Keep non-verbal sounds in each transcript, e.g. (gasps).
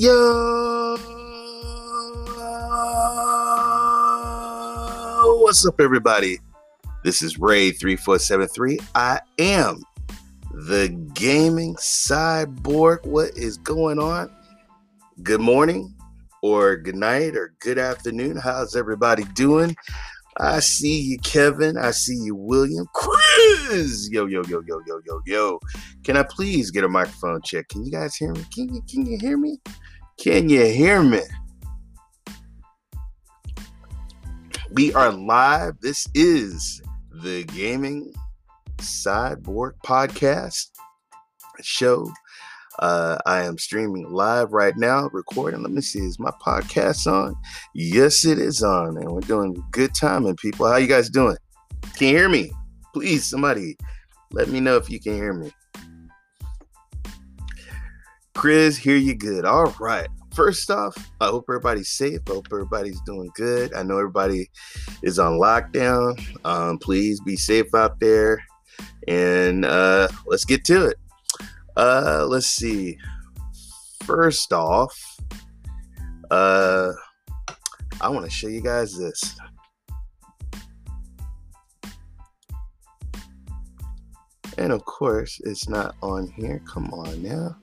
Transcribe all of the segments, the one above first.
Yo, what's up, everybody? This is Ray3473. I am the gaming cyborg. What is going on? Good morning, or good night, or good afternoon. How's everybody doing? I see you, Kevin. I see you, William. Chris! Yo, yo, yo, yo, yo, yo, yo. Can I please get a microphone check? Can you guys hear me? Can you, can you hear me? Can you hear me? We are live. This is the Gaming Cyborg Podcast show. Uh, I am streaming live right now, recording. Let me see, is my podcast on? Yes, it is on, and we're doing good timing, people. How you guys doing? Can you hear me? Please, somebody, let me know if you can hear me. Chris, here you good. All right. First off, I hope everybody's safe. I hope everybody's doing good. I know everybody is on lockdown. Um, please be safe out there. And uh, let's get to it. Uh, let's see. First off, uh, I want to show you guys this. And of course, it's not on here. Come on now.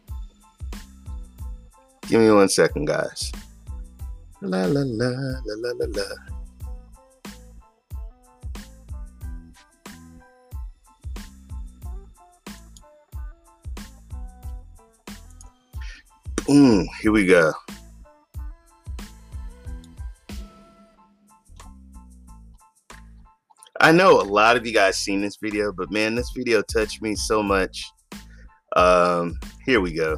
Give me one second, guys. La la la la la la la. Boom, here we go. I know a lot of you guys seen this video, but man, this video touched me so much. Um, here we go.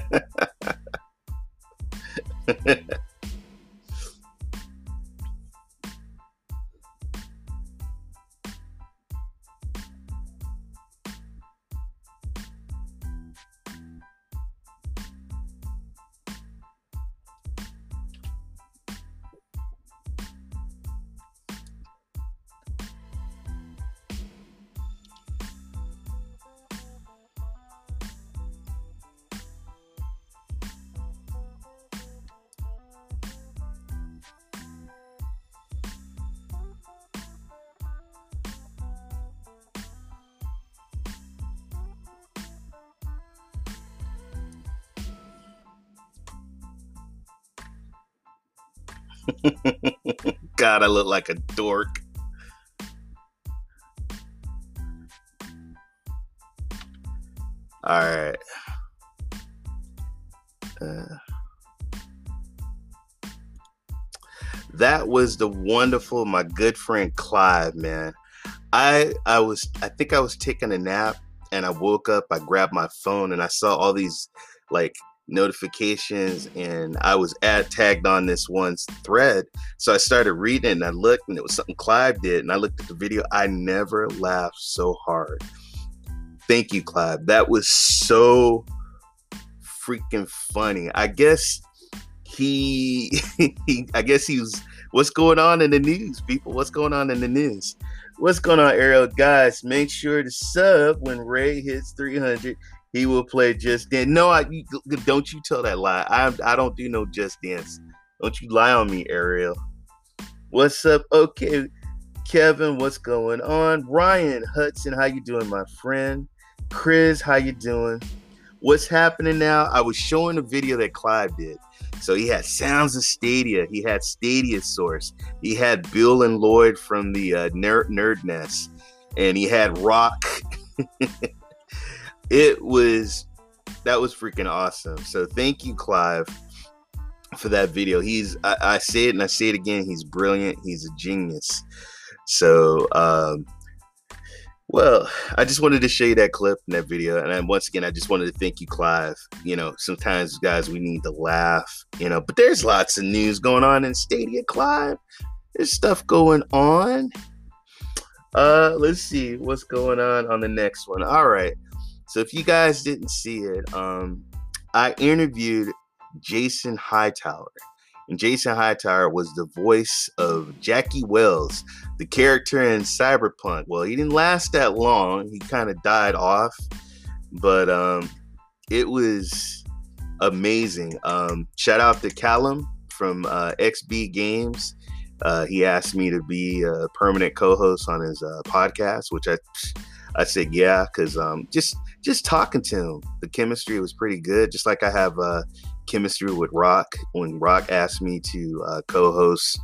(laughs) God, I look like a dork. All right. Uh, that was the wonderful, my good friend Clive, man. I I was I think I was taking a nap and I woke up, I grabbed my phone and I saw all these like notifications and I was ad tagged on this one thread. So I started reading and I looked and it was something Clive did. And I looked at the video. I never laughed so hard. Thank you, Clive. That was so freaking funny. I guess he, (laughs) he I guess he was what's going on in the news, people? What's going on in the news? What's going on, Ariel? Guys, make sure to sub when Ray hits 300 he will play Just Dance. No, I don't you tell that lie. I I don't do no Just Dance. Don't you lie on me, Ariel. What's up? Okay, Kevin, what's going on? Ryan Hudson, how you doing, my friend? Chris, how you doing? What's happening now? I was showing a video that Clive did. So he had Sounds of Stadia. He had Stadia Source. He had Bill and Lloyd from the uh, Nerd, Nerd Nest. And he had Rock. (laughs) it was that was freaking awesome. So thank you, Clive, for that video. He's I, I say it and I say it again. He's brilliant. He's a genius. So, um, well, I just wanted to show you that clip in that video. And then once again, I just wanted to thank you, Clive. You know, sometimes, guys, we need to laugh, you know, but there's lots of news going on in Stadia, Clive. There's stuff going on. Uh, let's see what's going on on the next one. All right. So if you guys didn't see it, um, I interviewed Jason Hightower. And Jason Hightower was the voice of Jackie Wells, the character in Cyberpunk. Well, he didn't last that long. He kind of died off, but um, it was amazing. Um, shout out to Callum from uh, XB Games. Uh, he asked me to be a permanent co-host on his uh, podcast, which I I said yeah, because um, just just talking to him, the chemistry was pretty good. Just like I have uh, chemistry with Rock when Rock asked me to uh, co-host.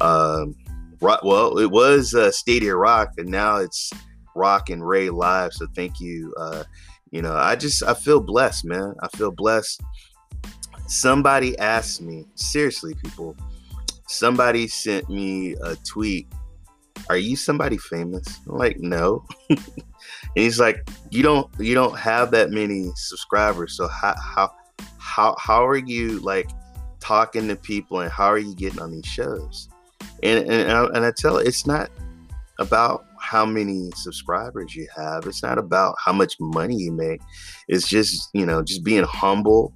Um, Rock, well, it was uh, Stadia Rock, and now it's Rock and Ray live. So thank you. Uh, you know, I just I feel blessed, man. I feel blessed. Somebody asked me, seriously, people. Somebody sent me a tweet. Are you somebody famous? I'm like, no. (laughs) and he's like, you don't you don't have that many subscribers. So how how how how are you like talking to people and how are you getting on these shows? And and I, and I tell it, it's not about how many subscribers you have. It's not about how much money you make. It's just you know just being humble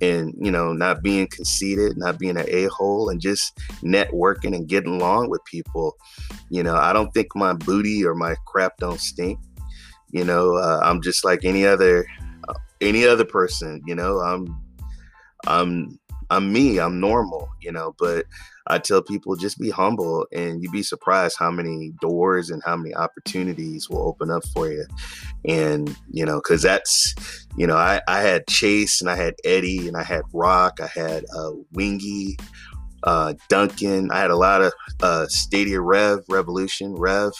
and you know not being conceited not being an a-hole and just networking and getting along with people you know i don't think my booty or my crap don't stink you know uh, i'm just like any other uh, any other person you know i'm i'm i'm me i'm normal you know but I tell people just be humble and you'd be surprised how many doors and how many opportunities will open up for you. And, you know, because that's, you know, I, I had Chase and I had Eddie and I had Rock, I had uh, Wingy, uh, Duncan. I had a lot of uh, Stadia Rev, Revolution, Rev,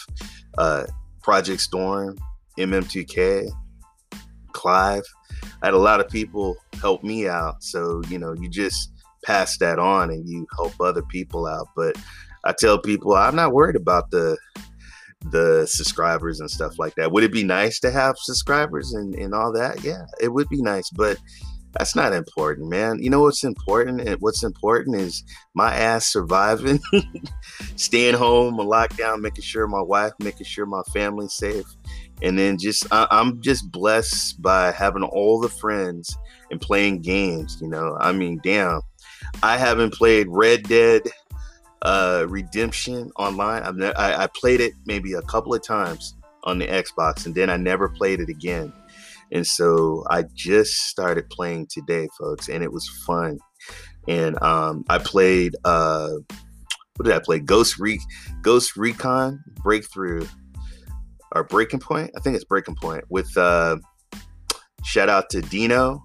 uh, Project Storm, MM2K, Clive. I had a lot of people help me out. So, you know, you just, pass that on and you help other people out. But I tell people I'm not worried about the the subscribers and stuff like that. Would it be nice to have subscribers and, and all that? Yeah, it would be nice, but that's not important, man. You know what's important? What's important is my ass surviving, (laughs) staying home, lockdown, making sure my wife, making sure my family's safe. And then just, I, I'm just blessed by having all the friends and playing games. You know, I mean, damn, I haven't played Red Dead uh, Redemption online. I've ne- I, I played it maybe a couple of times on the Xbox, and then I never played it again. And so I just started playing today, folks, and it was fun. And um, I played uh, what did I play? Ghost Re Ghost Recon Breakthrough or Breaking Point. I think it's Breaking Point with uh, shout out to Dino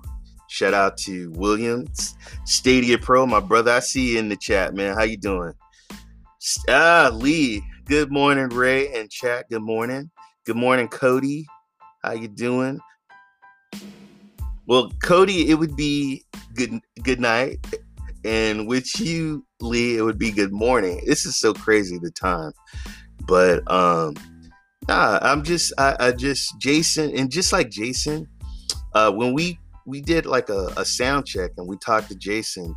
Shout out to Williams, Stadia Pro, my brother. I see you in the chat, man. How you doing? Ah, Lee. Good morning, Ray and chat. Good morning. Good morning, Cody. How you doing? Well, Cody, it would be good good night. And with you, Lee, it would be good morning. This is so crazy the time. But um nah, I'm just I, I just Jason and just like Jason, uh when we we did like a, a sound check and we talked to Jason.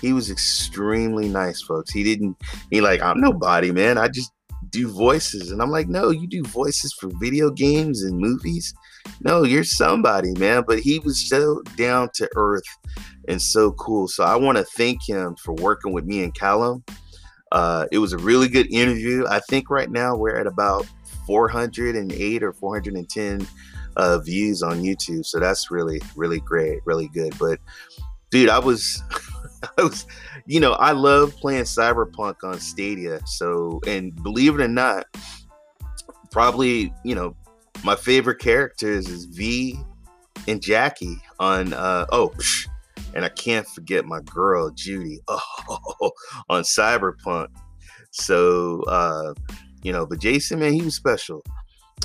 He was extremely nice, folks. He didn't he like I'm nobody, man. I just do voices. And I'm like, no, you do voices for video games and movies. No, you're somebody, man. But he was so down to earth and so cool. So I want to thank him for working with me and Callum. Uh, it was a really good interview. I think right now we're at about 408 or 410 uh, views on YouTube. So that's really, really great, really good. But dude, I was, (laughs) I was, you know, I love playing Cyberpunk on Stadia. So, and believe it or not, probably, you know, my favorite characters is V and Jackie on, uh, oh, and I can't forget my girl Judy (laughs) oh, on Cyberpunk. So, uh, you know, but Jason, man, he was special.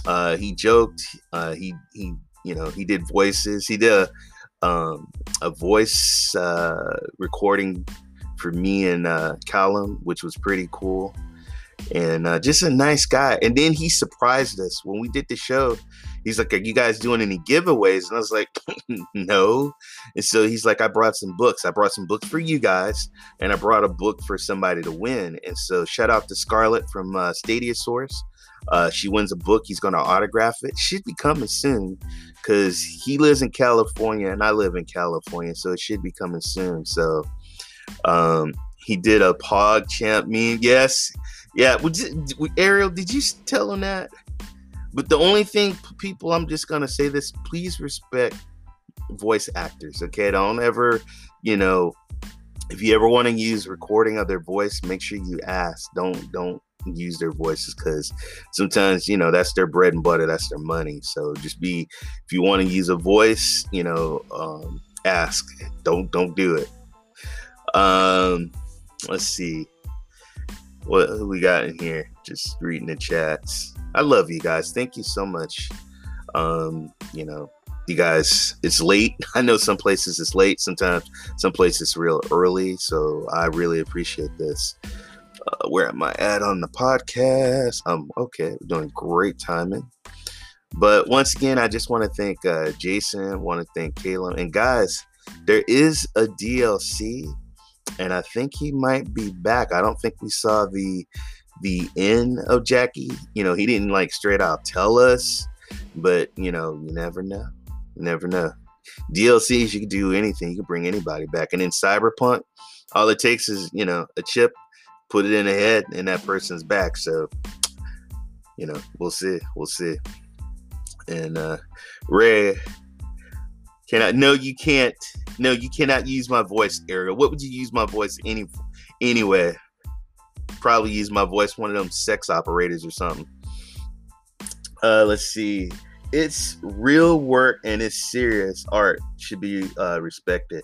Uh, he joked. Uh, he he you know he did voices. He did a, um, a voice uh, recording for me and uh, Callum, which was pretty cool. and uh, just a nice guy. And then he surprised us when we did the show. He's like, "Are you guys doing any giveaways?" And I was like, (laughs) "No." And so he's like, "I brought some books. I brought some books for you guys, and I brought a book for somebody to win." And so shout out to Scarlett from uh, Stadia Source. Uh, she wins a book. He's going to autograph it. Should be coming soon because he lives in California and I live in California, so it should be coming soon. So um, he did a Pog Champ meme. Yes, yeah. Would Ariel, did you tell him that? But the only thing, people, I'm just gonna say this: please respect voice actors. Okay, don't ever, you know, if you ever want to use recording of their voice, make sure you ask. Don't don't use their voices because sometimes you know that's their bread and butter that's their money. So just be if you want to use a voice you know um, ask. Don't don't do it. Um let's see. What we got in here? Just reading the chats i love you guys thank you so much um you know you guys it's late (laughs) i know some places it's late sometimes some places real early so i really appreciate this uh, where am I at on the podcast? Um, okay, we're doing great timing. But once again, I just want to thank uh, Jason, want to thank Caleb, and guys, there is a DLC, and I think he might be back. I don't think we saw the the end of Jackie. You know, he didn't like straight out tell us, but you know, you never know. You never know. DLCs, you can do anything. You can bring anybody back. And in Cyberpunk, all it takes is you know a chip put it in the head and that person's back. So, you know, we'll see. We'll see. And uh Ray, can I no you can't no, you cannot use my voice, Ariel. What would you use my voice any anyway? Probably use my voice one of them sex operators or something. Uh let's see. It's real work and it's serious art should be uh, respected.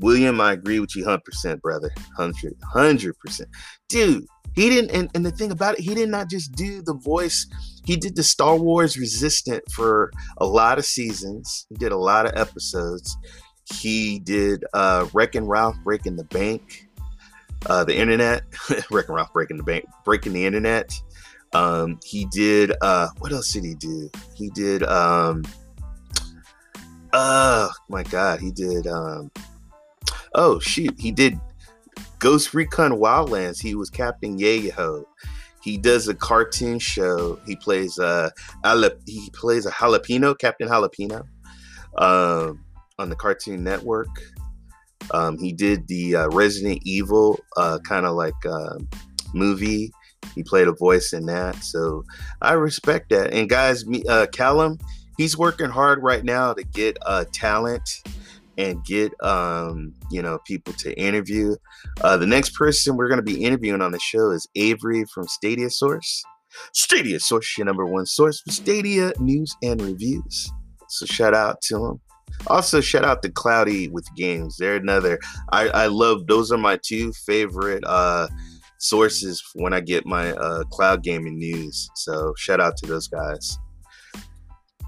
William, I agree with you 100%, brother. 100, 100%. Dude, he didn't, and, and the thing about it, he did not just do the voice, he did the Star Wars Resistance for a lot of seasons. He did a lot of episodes. He did uh, Wreck-It Ralph Breaking the Bank, uh, the internet, (laughs) Wreck-It Ralph Breaking the Bank, Breaking the Internet. Um, he did, uh, what else did he do? He did, um, oh my God, he did, um, Oh shoot, he did Ghost Recon Wildlands. He was Captain Yayo. He does a cartoon show. He plays a he plays a jalapeno, Captain Jalapeno, um, on the Cartoon Network. Um, he did the uh, Resident Evil uh, kind of like uh, movie. He played a voice in that, so I respect that. And guys, me, uh, Callum, he's working hard right now to get uh, talent and get um, you know people to interview. Uh, the next person we're going to be interviewing on the show is Avery from Stadia Source. Stadia Source, your number one source for Stadia news and reviews. So shout out to him. Also, shout out to Cloudy with Games. They're another. I, I love those are my two favorite uh, sources when I get my uh, cloud gaming news. So shout out to those guys.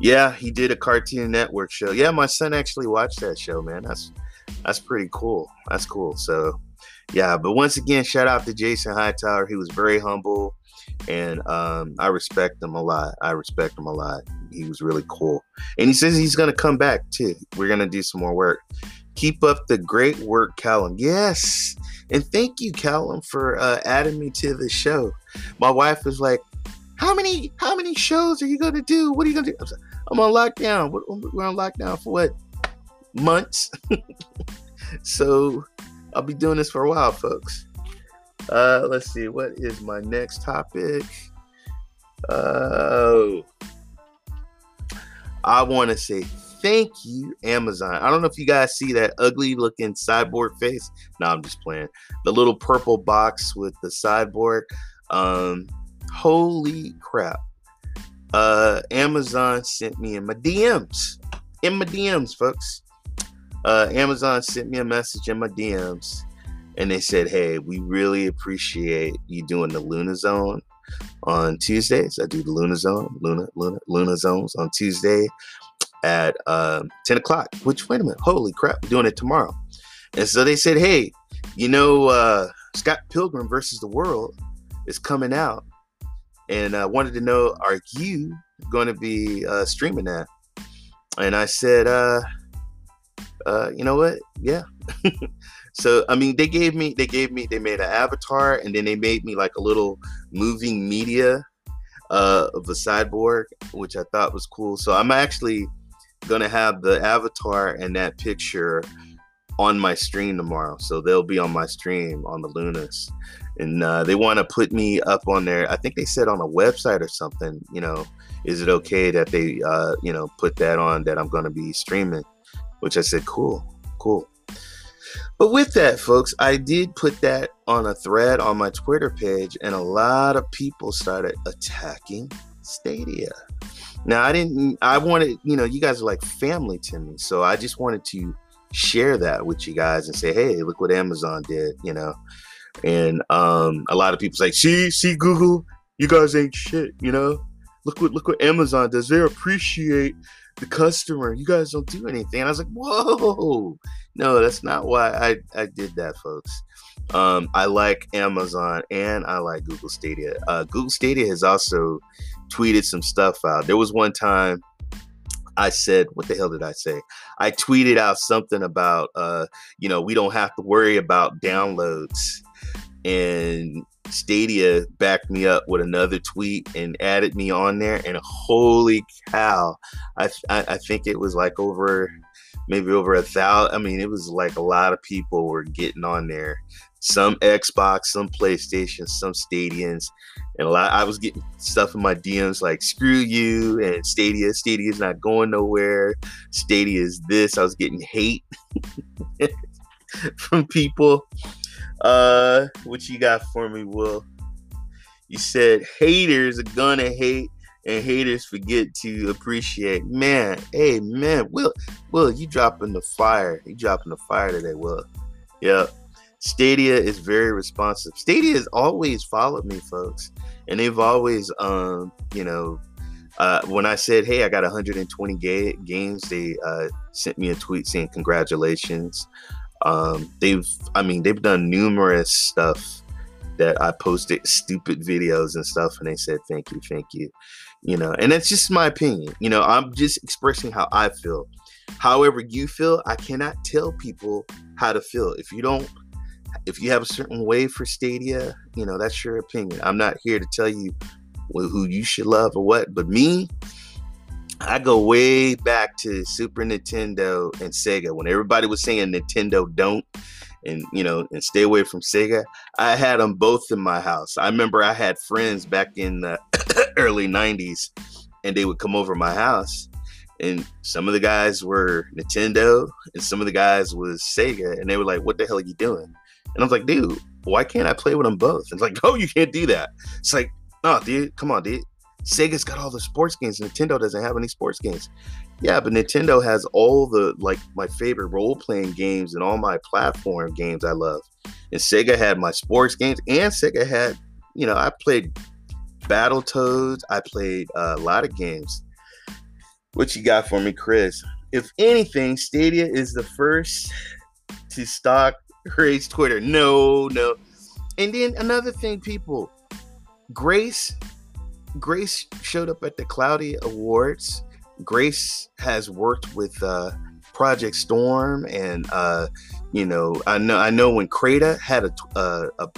Yeah, he did a Cartoon Network show. Yeah, my son actually watched that show, man. That's that's pretty cool. That's cool. So, yeah, but once again, shout out to Jason Hightower. He was very humble, and um, I respect him a lot. I respect him a lot. He was really cool, and he says he's gonna come back too. We're gonna do some more work. Keep up the great work, Callum. Yes, and thank you, Callum, for uh, adding me to the show. My wife was like, how many how many shows are you gonna do? What are you gonna do? I'm on lockdown. We're on lockdown for what months? (laughs) so I'll be doing this for a while, folks. Uh, let's see. What is my next topic? Uh, I want to say thank you, Amazon. I don't know if you guys see that ugly looking cyborg face. No, I'm just playing. The little purple box with the cyborg. Um, Holy crap. Uh, Amazon sent me in my DMs. In my DMs, folks. Uh, Amazon sent me a message in my DMs and they said, Hey, we really appreciate you doing the Luna Zone on Tuesdays. I do the Luna Zone, Luna, Luna, Luna Zones on Tuesday at um, 10 o'clock. Which, wait a minute, holy crap, we're doing it tomorrow. And so they said, Hey, you know, uh, Scott Pilgrim versus the World is coming out, and I wanted to know, are you going to be uh, streaming that? And I said, uh, uh, you know what? Yeah. (laughs) so I mean, they gave me, they gave me, they made an avatar, and then they made me like a little moving media uh, of a cyborg, which I thought was cool. So I'm actually gonna have the avatar and that picture on my stream tomorrow. So they'll be on my stream on the Lunas. And uh, they want to put me up on there. I think they said on a website or something. You know, is it okay that they, uh, you know, put that on that I'm going to be streaming? Which I said, cool, cool. But with that, folks, I did put that on a thread on my Twitter page, and a lot of people started attacking Stadia. Now, I didn't, I wanted, you know, you guys are like family to me. So I just wanted to share that with you guys and say, hey, look what Amazon did, you know. And um, a lot of people say, see, see, Google, you guys ain't shit, you know. Look what look what Amazon does. They appreciate the customer. You guys don't do anything. And I was like, whoa, no, that's not why I, I did that, folks. Um, I like Amazon and I like Google Stadia. Uh, Google Stadia has also tweeted some stuff out. There was one time I said, what the hell did I say? I tweeted out something about, uh, you know, we don't have to worry about downloads. And Stadia backed me up with another tweet and added me on there. And holy cow, I, I, I think it was like over maybe over a thousand. I mean, it was like a lot of people were getting on there. Some Xbox, some PlayStation, some Stadians, and a lot. I was getting stuff in my DMs like "screw you" and Stadia. Stadia is not going nowhere. Stadia is this. I was getting hate (laughs) from people. Uh, what you got for me, Will? You said haters are gonna hate and haters forget to appreciate. Man, hey man, Will, Will, you dropping the fire. You dropping the fire today, Will. Yep. Stadia is very responsive. Stadia has always followed me, folks, and they've always, um, you know, uh, when I said, "Hey, I got 120 ga- games," they uh, sent me a tweet saying, "Congratulations." Um, they've, I mean, they've done numerous stuff that I posted stupid videos and stuff, and they said, "Thank you, thank you." You know, and that's just my opinion. You know, I'm just expressing how I feel. However, you feel, I cannot tell people how to feel. If you don't, if you have a certain way for Stadia, you know, that's your opinion. I'm not here to tell you who you should love or what, but me, I go way back to Super Nintendo and Sega when everybody was saying Nintendo don't and you know and stay away from Sega. I had them both in my house. I remember I had friends back in the (coughs) early 90s and they would come over my house and some of the guys were Nintendo and some of the guys was Sega and they were like what the hell are you doing? And I was like, dude, why can't I play with them both? And it's like, (laughs) oh, you can't do that. It's like, no, dude, come on, dude. Sega's got all the sports games. Nintendo doesn't have any sports games. Yeah, but Nintendo has all the like my favorite role playing games and all my platform games I love. And Sega had my sports games, and Sega had, you know, I played Battletoads. I played uh, a lot of games. What you got for me, Chris? If anything, Stadia is the first to stock raise Twitter. No, no. And then another thing, people, Grace Grace showed up at the Cloudy Awards. Grace has worked with uh, Project Storm, and uh, you know, I know I know when Crata had a, uh, a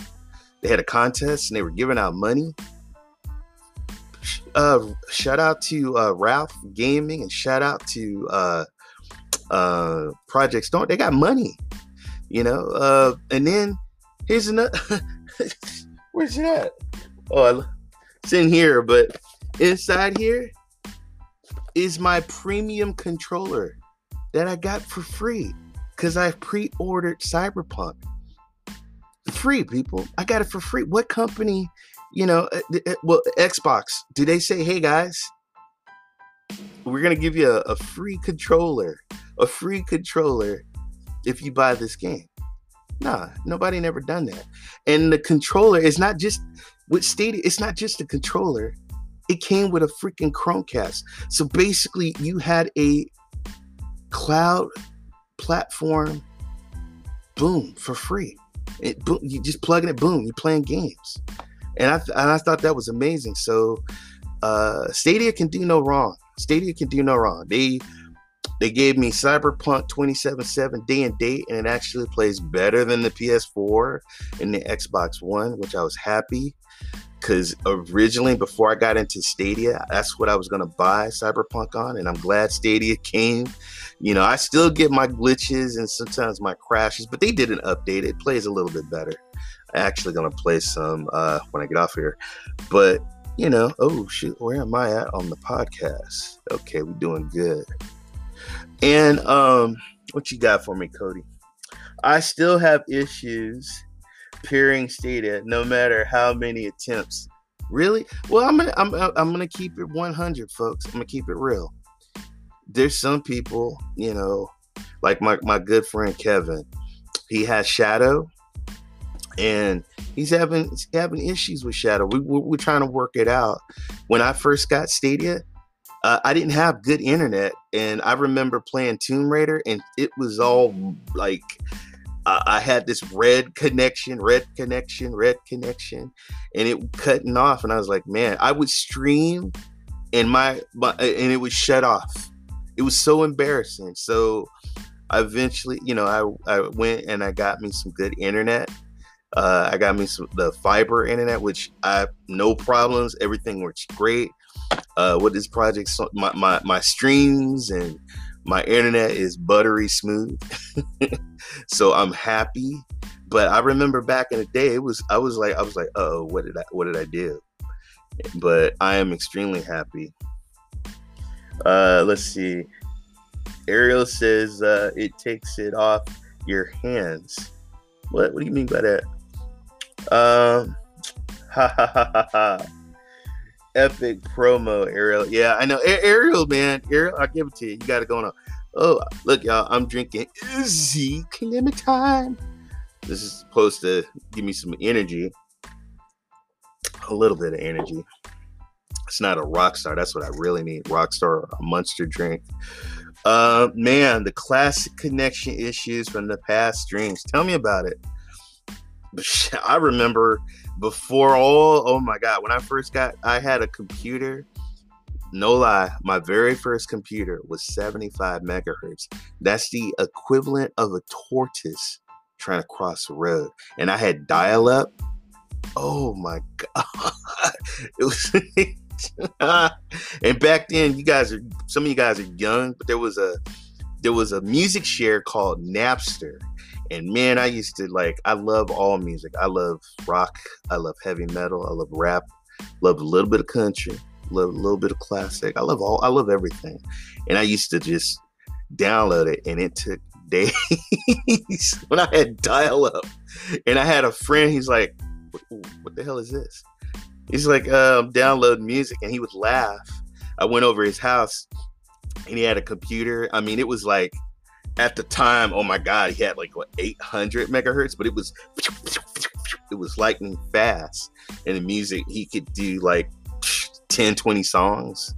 they had a contest and they were giving out money. Uh, shout out to uh, Ralph Gaming and shout out to uh, uh, Project Storm. They got money, you know. Uh, and then here's another. (laughs) Where's it at? Oh, it's in here, but inside here is my premium controller that I got for free because I pre-ordered Cyberpunk. Free people, I got it for free. What company, you know? Uh, uh, well, Xbox. Do they say, "Hey guys, we're gonna give you a, a free controller, a free controller if you buy this game"? Nah, nobody never done that. And the controller is not just with Stadia, it's not just a controller. It came with a freaking Chromecast. So basically, you had a cloud platform, boom, for free. It, boom, you just plug in it, boom, you're playing games. and I and I thought that was amazing. So uh, Stadia can do no wrong. Stadia can do no wrong. They they gave me Cyberpunk 2077 day and date, and it actually plays better than the PS4 and the Xbox One, which I was happy because originally before I got into Stadia, that's what I was gonna buy Cyberpunk on, and I'm glad Stadia came. You know, I still get my glitches and sometimes my crashes, but they did an update. It plays a little bit better. I'm actually gonna play some uh, when I get off here, but you know, oh shoot, where am I at on the podcast? Okay, we're doing good. And um, what you got for me, Cody? I still have issues pairing Stadia, no matter how many attempts. Really? Well, I'm gonna I'm I'm gonna keep it 100, folks. I'm gonna keep it real. There's some people, you know, like my my good friend Kevin. He has Shadow, and he's having he's having issues with Shadow. We, we we're trying to work it out. When I first got Stadia, uh, I didn't have good internet, and I remember playing Tomb Raider, and it was all like I had this red connection, red connection, red connection, and it cutting off, and I was like, man, I would stream, and my, my and it would shut off. It was so embarrassing. So I eventually, you know, I I went and I got me some good internet. Uh, I got me some the fiber internet, which I no problems. Everything works great. Uh, with this project, so my, my my streams and my internet is buttery smooth. (laughs) so I'm happy. But I remember back in the day, it was I was like I was like, oh, what did I what did I do? But I am extremely happy. Uh, let's see. Ariel says uh, it takes it off your hands. What? What do you mean by that? Um, (laughs) ha ha ha ha ha. Epic promo, Ariel. Yeah, I know. A- Ariel, man. Ariel, I'll give it to you. You got it going on. Oh, look, y'all. I'm drinking Izzy time. This is supposed to give me some energy. A little bit of energy. It's not a rock star. That's what I really need. Rock star, a monster drink. Uh, man, the classic connection issues from the past streams. Tell me about it. (laughs) I remember before all, oh my God, when I first got, I had a computer. No lie, my very first computer was 75 megahertz. That's the equivalent of a tortoise trying to cross the road. And I had dial up. Oh my (laughs) God. it was. (laughs) and back then, you guys are some of you guys are young, but there was a there was a music share called Napster. And man, I used to like I love all music. I love rock, I love heavy metal, I love rap, love a little bit of country, love a little bit of classic. I love all I love everything. And I used to just download it and it took (laughs) days when I had dial up. And I had a friend, he's like, what the hell is this? He's like, um, download music, and he would laugh. I went over his house, and he had a computer. I mean, it was like at the time, oh my god, he had like what 800 megahertz, but it was it was lightning fast. And the music, he could do like 10, 20 songs,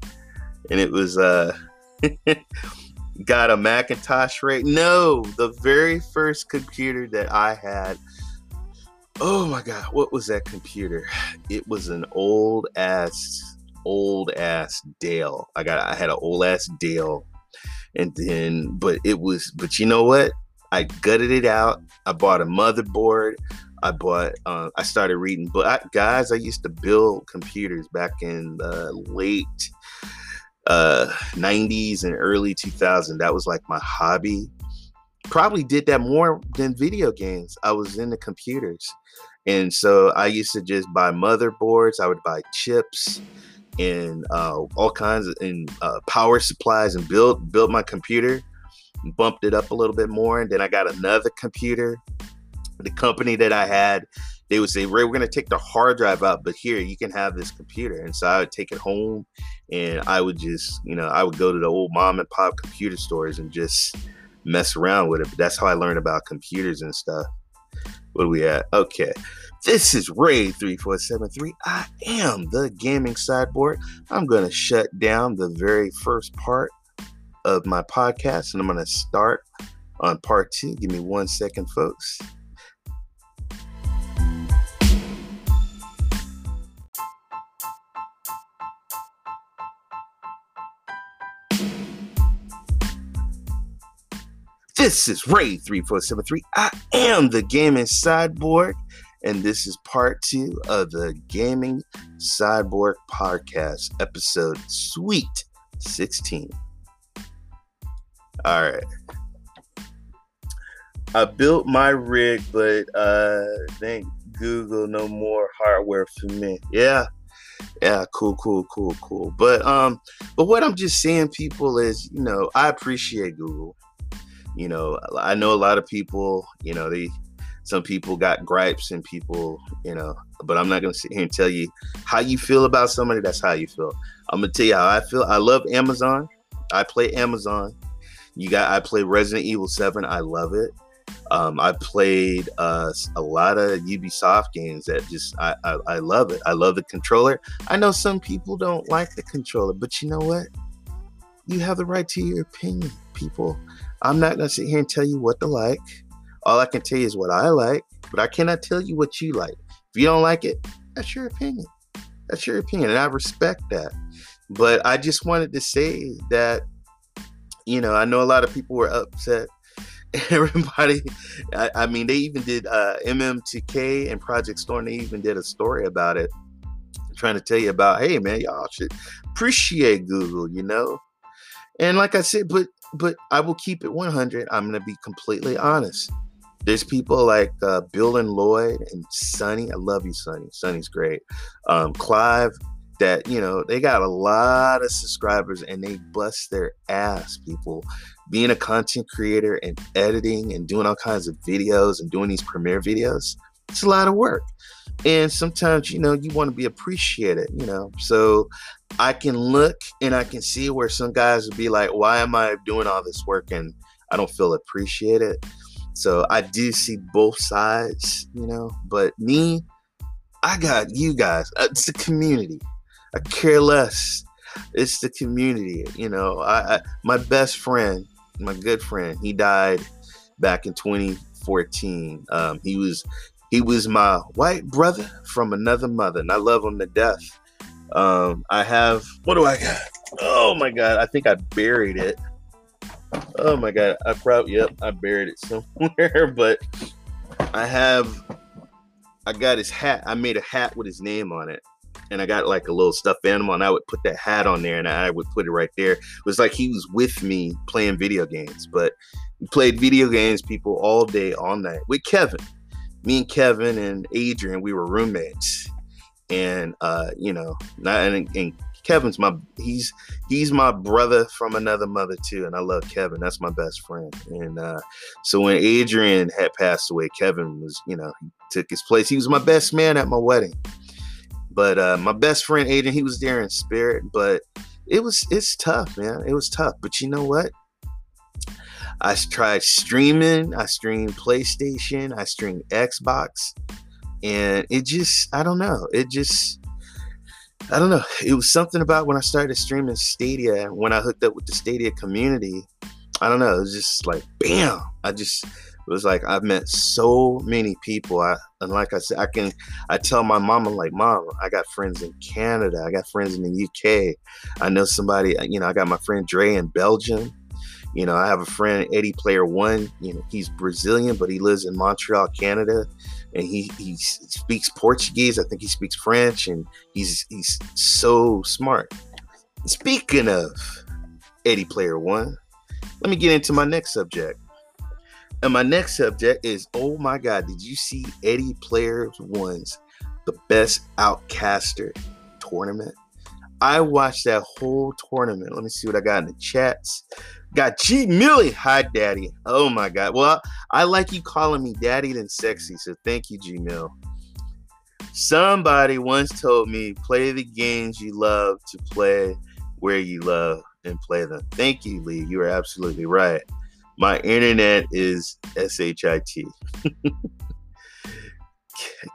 and it was uh (laughs) got a Macintosh right? No, the very first computer that I had oh my god what was that computer it was an old ass old ass dell i got i had an old ass dell and then but it was but you know what? I gutted it out. I bought a motherboard. I bought uh, i started reading but guys i used to build computers back in the late uh 90s and early 2000 that was like my hobby. Probably did that more than video games. I was into computers. And so I used to just buy motherboards, I would buy chips and uh, all kinds of and uh, power supplies and built build my computer, bumped it up a little bit more, and then I got another computer. The company that I had, they would say, Ray, we're gonna take the hard drive out, but here you can have this computer. And so I would take it home and I would just, you know, I would go to the old mom and pop computer stores and just mess around with it. But that's how I learned about computers and stuff. What are we at? Okay. This is Ray3473. I am the gaming cyborg. I'm going to shut down the very first part of my podcast and I'm going to start on part two. Give me one second, folks. This is Ray3473. I am the gaming cyborg and this is part two of the Gaming Cyborg Podcast, episode Sweet 16. All right. I built my rig, but uh thank Google no more hardware for me. Yeah. Yeah, cool, cool, cool, cool. But um, but what I'm just saying, people, is you know, I appreciate Google. You know, I know a lot of people, you know, they some people got gripes and people, you know, but I'm not gonna sit here and tell you how you feel about somebody, that's how you feel. I'm gonna tell you how I feel. I love Amazon. I play Amazon. You got I play Resident Evil 7. I love it. Um, I played uh, a lot of Ubisoft games that just I, I, I love it. I love the controller. I know some people don't like the controller, but you know what? You have the right to your opinion, people. I'm not gonna sit here and tell you what to like. All I can tell you is what I like, but I cannot tell you what you like. If you don't like it, that's your opinion. That's your opinion, and I respect that. But I just wanted to say that, you know, I know a lot of people were upset (laughs) everybody I, I, mean they even did uh mm2k and project storm they even did a story about it trying to tell you about hey man y'all should appreciate google you know and like i said but but i will keep it 100 i'm gonna be completely honest there's people like uh, bill and lloyd and sonny i love you sonny. Sonny's great. Um clive that you know they got a lot of subscribers and they bust their ass people. Being a content creator and editing and doing all kinds of videos and doing these premiere videos it's a lot of work. And sometimes you know you want to be appreciated you know? So i can look and i can see where some guys would be like why am i doing all this work and i don't feel appreciated so i do see both sides you know but me i got you guys uh, it's a community I care less. It's the community. You know, I, I my best friend, my good friend, he died back in 2014. Um, he was he was my white brother from another mother, and I love him to death. Um, I have what do I got? Oh my god, I think I buried it. Oh my god, I probably yep, I buried it (laughs) somewhere, but I have I got his hat. I made a hat with his name on it and I got like a little stuffed animal, and I would put that hat on there, and I would put it right there. It was like he was with me playing video games, but we played video games, people, all day, all night with Kevin. Me and Kevin and Adrian, we were roommates, and uh, you know, not and, and Kevin's my he's he's my brother from another mother too, and I love Kevin. That's my best friend. And uh, so when Adrian had passed away, Kevin was you know he took his place. He was my best man at my wedding. But uh, my best friend Adrian he was there in spirit, but it was it's tough, man. It was tough. But you know what? I tried streaming. I streamed PlayStation. I streamed Xbox, and it just I don't know. It just I don't know. It was something about when I started streaming Stadia. When I hooked up with the Stadia community, I don't know. It was just like bam. I just it was like I've met so many people. I and like I said, I can I tell my mama like, mom, I got friends in Canada, I got friends in the UK. I know somebody, uh, you know, I got my friend Dre in Belgium. You know, I have a friend Eddie Player One. You know, he's Brazilian, but he lives in Montreal, Canada, and he he speaks Portuguese. I think he speaks French, and he's he's so smart. Speaking of Eddie Player One, let me get into my next subject. And my next subject is oh my God, did you see Eddie Players One's the best outcaster tournament? I watched that whole tournament. Let me see what I got in the chats. Got G Millie. Hi, Daddy. Oh my God. Well, I like you calling me Daddy than sexy, so thank you, G Mill. Somebody once told me play the games you love to play where you love and play them. Thank you, Lee. You are absolutely right. My internet is shit.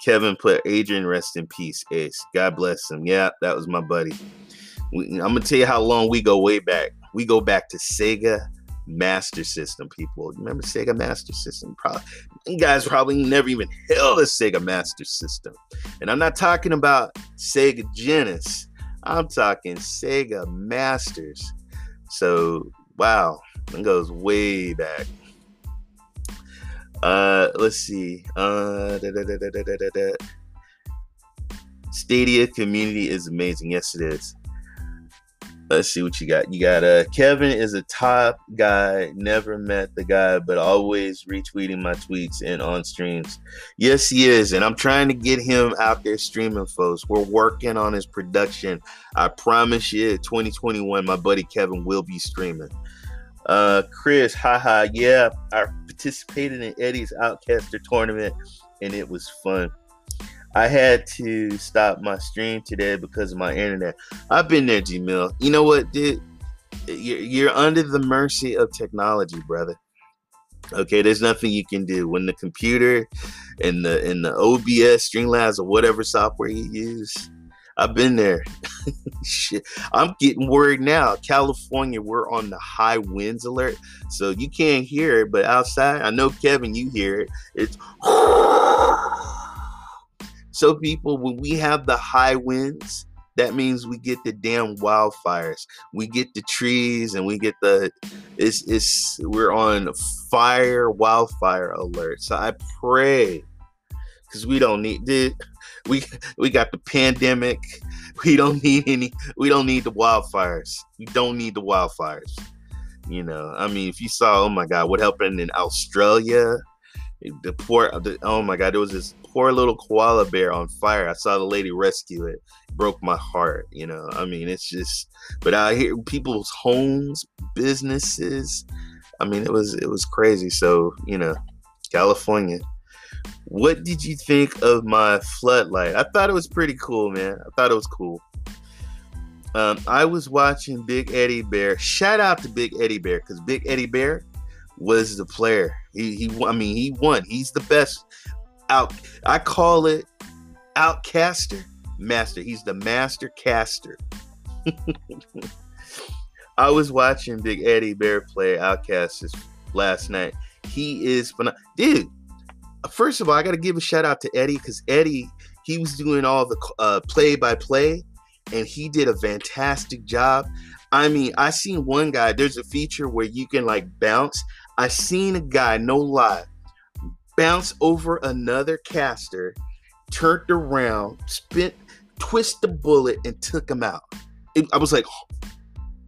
Kevin put Adrian rest in peace. Ace. God bless him. Yeah, that was my buddy. I'm gonna tell you how long we go way back. We go back to Sega Master System. People remember Sega Master System? Probably you guys probably never even held a Sega Master System. And I'm not talking about Sega Genesis. I'm talking Sega Masters. So wow, it goes way back. Uh, let's see. Uh, da, da, da, Stadia community is amazing. Yes, it is. Let's see what you got. You got uh Kevin is a top guy. Never met the guy, but always retweeting my tweets and on streams. Yes, he is, and I'm trying to get him out there streaming, folks. We're working on his production. I promise you, 2021, my buddy Kevin will be streaming. Uh, Chris, haha, yeah, I participated in Eddie's Outcaster tournament, and it was fun. I had to stop my stream today because of my internet. I've been there, G Mill. You know what, dude? You're, you're under the mercy of technology, brother. Okay, there's nothing you can do when the computer and the and the OBS, Streamlabs, or whatever software you use. I've been there. (laughs) Shit, I'm getting worried now. California, we're on the high winds alert, so you can't hear it. But outside, I know Kevin, you hear it. It's So, people, when we have the high winds, that means we get the damn wildfires. We get the trees and we get the it's it's we're on fire wildfire alert. So I pray because we don't need it. We we got the pandemic. We don't need any. We don't need the wildfires. We don't need the wildfires. You know, I mean, if you saw, oh my God, what happened in Australia? The poor, the, oh my God, there was this poor little koala bear on fire. I saw the lady rescue it. it. Broke my heart. You know, I mean, it's just. But I hear people's homes, businesses. I mean, it was it was crazy. So you know, California. What did you think of my floodlight? I thought it was pretty cool, man. I thought it was cool. Um, I was watching Big Eddie Bear. Shout out to Big Eddie Bear because Big Eddie Bear was the player. He, he, I mean, he won. He's the best out. I call it outcaster master. He's the master caster. (laughs) I was watching Big Eddie Bear play Outcasters last night. He is phenomenal. Dude, first of all, I got to give a shout out to Eddie because Eddie, he was doing all the play by play and he did a fantastic job. I mean, I seen one guy, there's a feature where you can like bounce. I seen a guy, no lie, bounce over another caster, turned around, spent, twist the bullet, and took him out. It, I was like,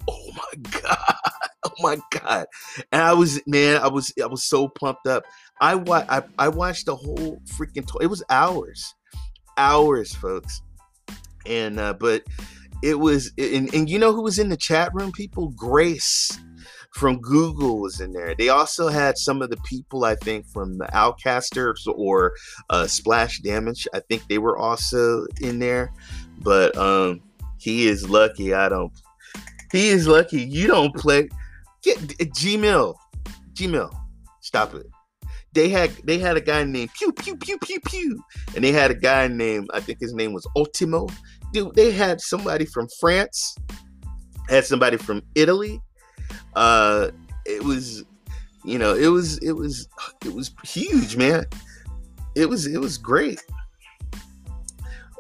oh my god, (laughs) oh my god, and I was man, I was I was so pumped up. I wa- I, I watched the whole freaking. To- it was hours, hours, folks, and uh, but it was and, and you know who was in the chat room? People, Grace from Google was in there. They also had some of the people, I think, from the Outcasters or uh, Splash Damage. I think they were also in there. But um, he is lucky I don't. He is lucky you don't play. Get Gmail, Gmail, stop it. They had they had a guy named Pew Pew Pew Pew Pew, and they had a guy named I think his name was Ultimo. Dude, they had somebody from France, had somebody from Italy, uh, it was, you know, it was it was it was huge, man. It was it was great.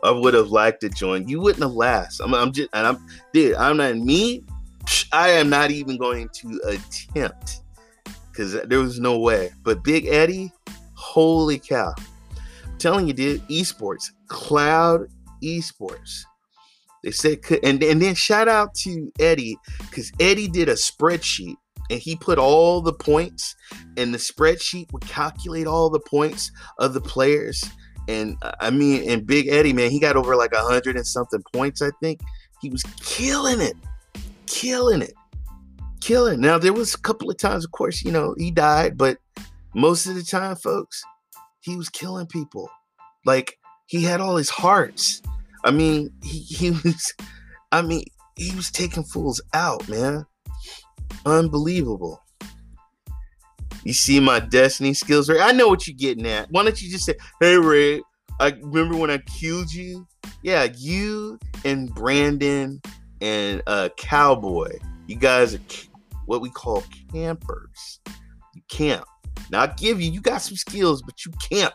I would have liked to join. You wouldn't have last. I'm, I'm just, and I'm, dude. I'm not me. I am not even going to attempt because there was no way. But Big Eddie, holy cow! I'm telling you, dude. Esports, cloud esports. They said, and, and then shout out to Eddie because Eddie did a spreadsheet and he put all the points, and the spreadsheet would calculate all the points of the players. And uh, I mean, and Big Eddie, man, he got over like a hundred and something points. I think he was killing it, killing it, killing. Now there was a couple of times, of course, you know, he died, but most of the time, folks, he was killing people. Like he had all his hearts. I mean, he, he was, I mean, he was taking fools out, man. Unbelievable. You see my destiny skills, right? I know what you're getting at. Why don't you just say, hey, Ray, I remember when I killed you? Yeah, you and Brandon and uh, Cowboy, you guys are what we call campers. You camp. Now, I give you, you got some skills, but you camp.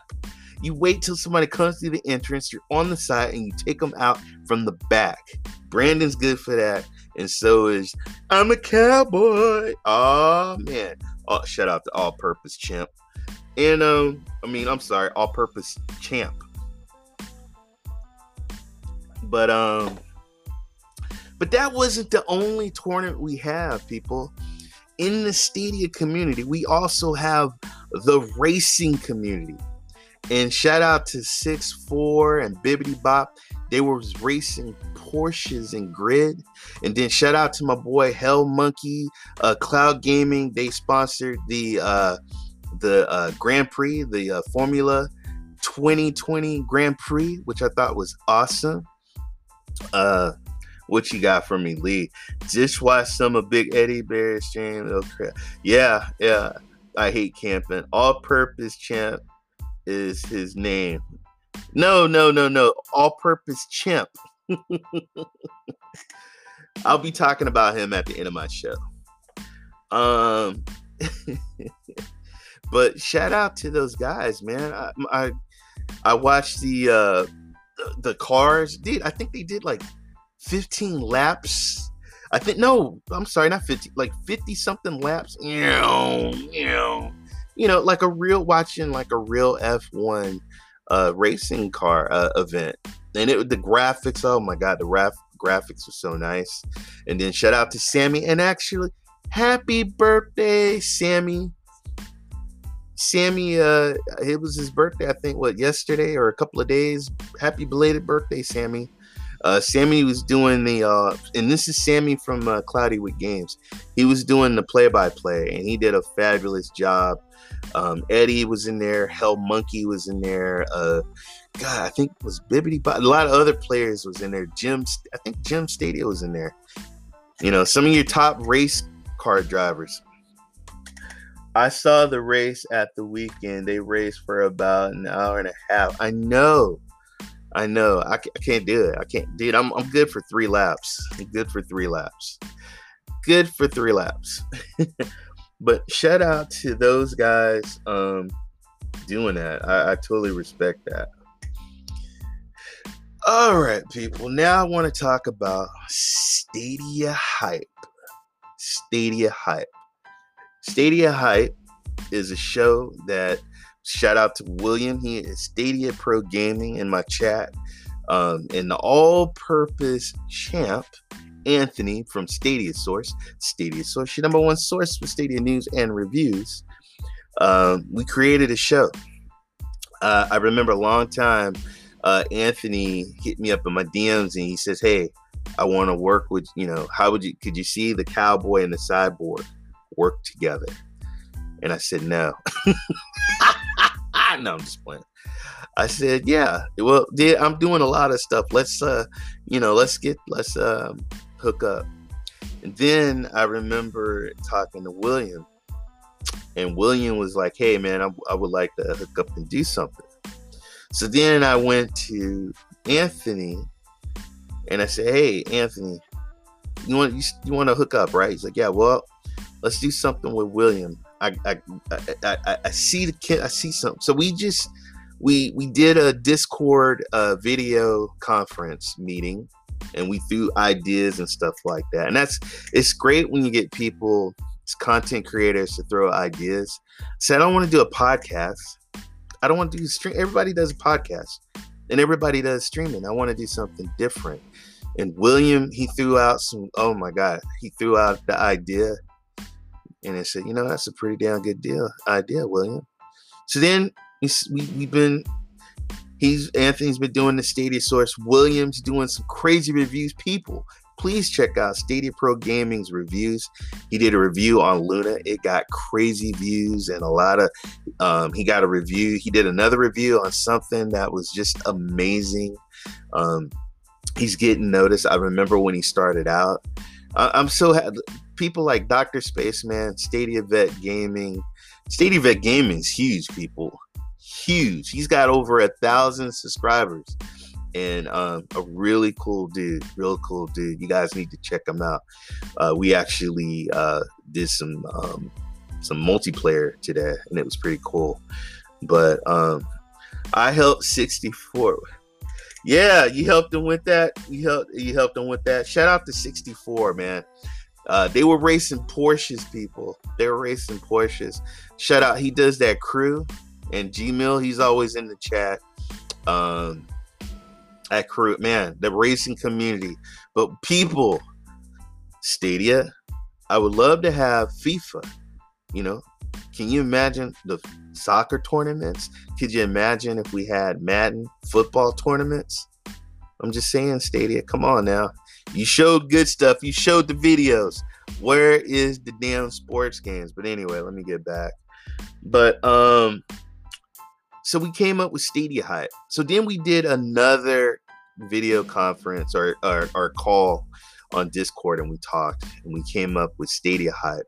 You wait till somebody comes through the entrance, you're on the side, and you take them out from the back. Brandon's good for that, and so is I'm a cowboy. Oh man. Oh, shout out to All Purpose Champ. And um, I mean, I'm sorry, all-purpose champ. But um, but that wasn't the only tournament we have, people. In the Stadia community, we also have the racing community. And shout out to Six Four and Bibbity Bop. They were racing Porsches and grid. And then shout out to my boy Hell Monkey, uh, Cloud Gaming. They sponsored the uh, the uh, Grand Prix, the uh, Formula 2020 Grand Prix, which I thought was awesome. Uh, what you got for me, Lee? Just watch some of Big Eddie Bear's stream. Oh crap! Yeah, yeah. I hate camping. All Purpose Champ is his name. No, no, no, no. All Purpose Champ. (laughs) I'll be talking about him at the end of my show. Um, (laughs) but shout out to those guys, man. I I, I watched the uh the, the cars. Dude, I think they did like 15 laps. I think no, I'm sorry, not 50, like 50 something laps. You know, you know, like a real watching like a real F1 uh racing car uh, event and it the graphics. Oh my god, the raf, graphics were so nice. And then shout out to Sammy, and actually, happy birthday, Sammy. Sammy, uh, it was his birthday, I think, what yesterday or a couple of days. Happy belated birthday, Sammy. Uh, Sammy was doing the, uh, and this is Sammy from uh, Cloudy with Games. He was doing the play-by-play, and he did a fabulous job. Um, Eddie was in there. Hell Monkey was in there. Uh, God, I think was Bibbity. But a lot of other players was in there. Jim, I think Jim Stadia was in there. You know, some of your top race car drivers. I saw the race at the weekend. They raced for about an hour and a half. I know, I know. I, can't do it. I can't, dude. I'm I'm good for three laps. Good for three laps. Good for three laps. (laughs) but shout out to those guys um, doing that. I, I totally respect that. All right, people. Now I want to talk about Stadia Hype. Stadia Hype. Stadia Hype is a show that shout out to William. He is Stadia Pro Gaming in my chat. Um, and the all-purpose champ, Anthony from Stadia Source. Stadia Source, your number one source for Stadia news and reviews. Um, we created a show. Uh, I remember a long time uh, Anthony hit me up in my DMs and he says, "Hey, I want to work with you know. How would you? Could you see the cowboy and the cyborg work together?" And I said, "No." (laughs) no, I'm just playing. I said, "Yeah, well, yeah, I'm doing a lot of stuff. Let's, uh, you know, let's get, let's um, hook up." And then I remember talking to William, and William was like, "Hey, man, I, I would like to hook up and do something." So then I went to Anthony and I said, "Hey, Anthony, you want you, you want to hook up, right?" He's like, "Yeah, well, let's do something with William. I I, I, I, I see the kid. I see something." So we just we we did a Discord uh, video conference meeting, and we threw ideas and stuff like that. And that's it's great when you get people, content creators, to throw ideas. So I don't want to do a podcast. I don't want to do stream. Everybody does a podcast, and everybody does streaming. I want to do something different. And William, he threw out some. Oh my God, he threw out the idea, and I said, you know, that's a pretty damn good deal idea, William. So then we we've been. He's Anthony's been doing the Stadia Source. Williams doing some crazy reviews. People, please check out Stadia Pro Gaming's reviews. He did a review on Luna. It got crazy views and a lot of. Um, he got a review. He did another review on something that was just amazing. Um, he's getting noticed. I remember when he started out. I, I'm so happy. People like Doctor Spaceman, Stadia Vet Gaming. Stadia Vet Gaming is huge, people. Huge. He's got over a thousand subscribers and um, a really cool dude, real cool dude. You guys need to check him out. Uh, we actually uh, did some um, some multiplayer today, and it was pretty cool. But um, I helped 64. Yeah, you helped him with that. You helped you helped him with that. Shout out to 64, man. Uh, they were racing Porsches, people. They were racing Porsches. Shout out, he does that crew. And Gmail. He's always in the chat. Um, that crew, man, the racing community. But people, Stadia, I would love to have FIFA. You know, can you imagine the soccer tournaments? Could you imagine if we had Madden football tournaments? I'm just saying, Stadia, come on now. You showed good stuff. You showed the videos. Where is the damn sports games? But anyway, let me get back. But um so we came up with Stadia Hype. So then we did another video conference or, or, or call on Discord and we talked and we came up with Stadia Hype.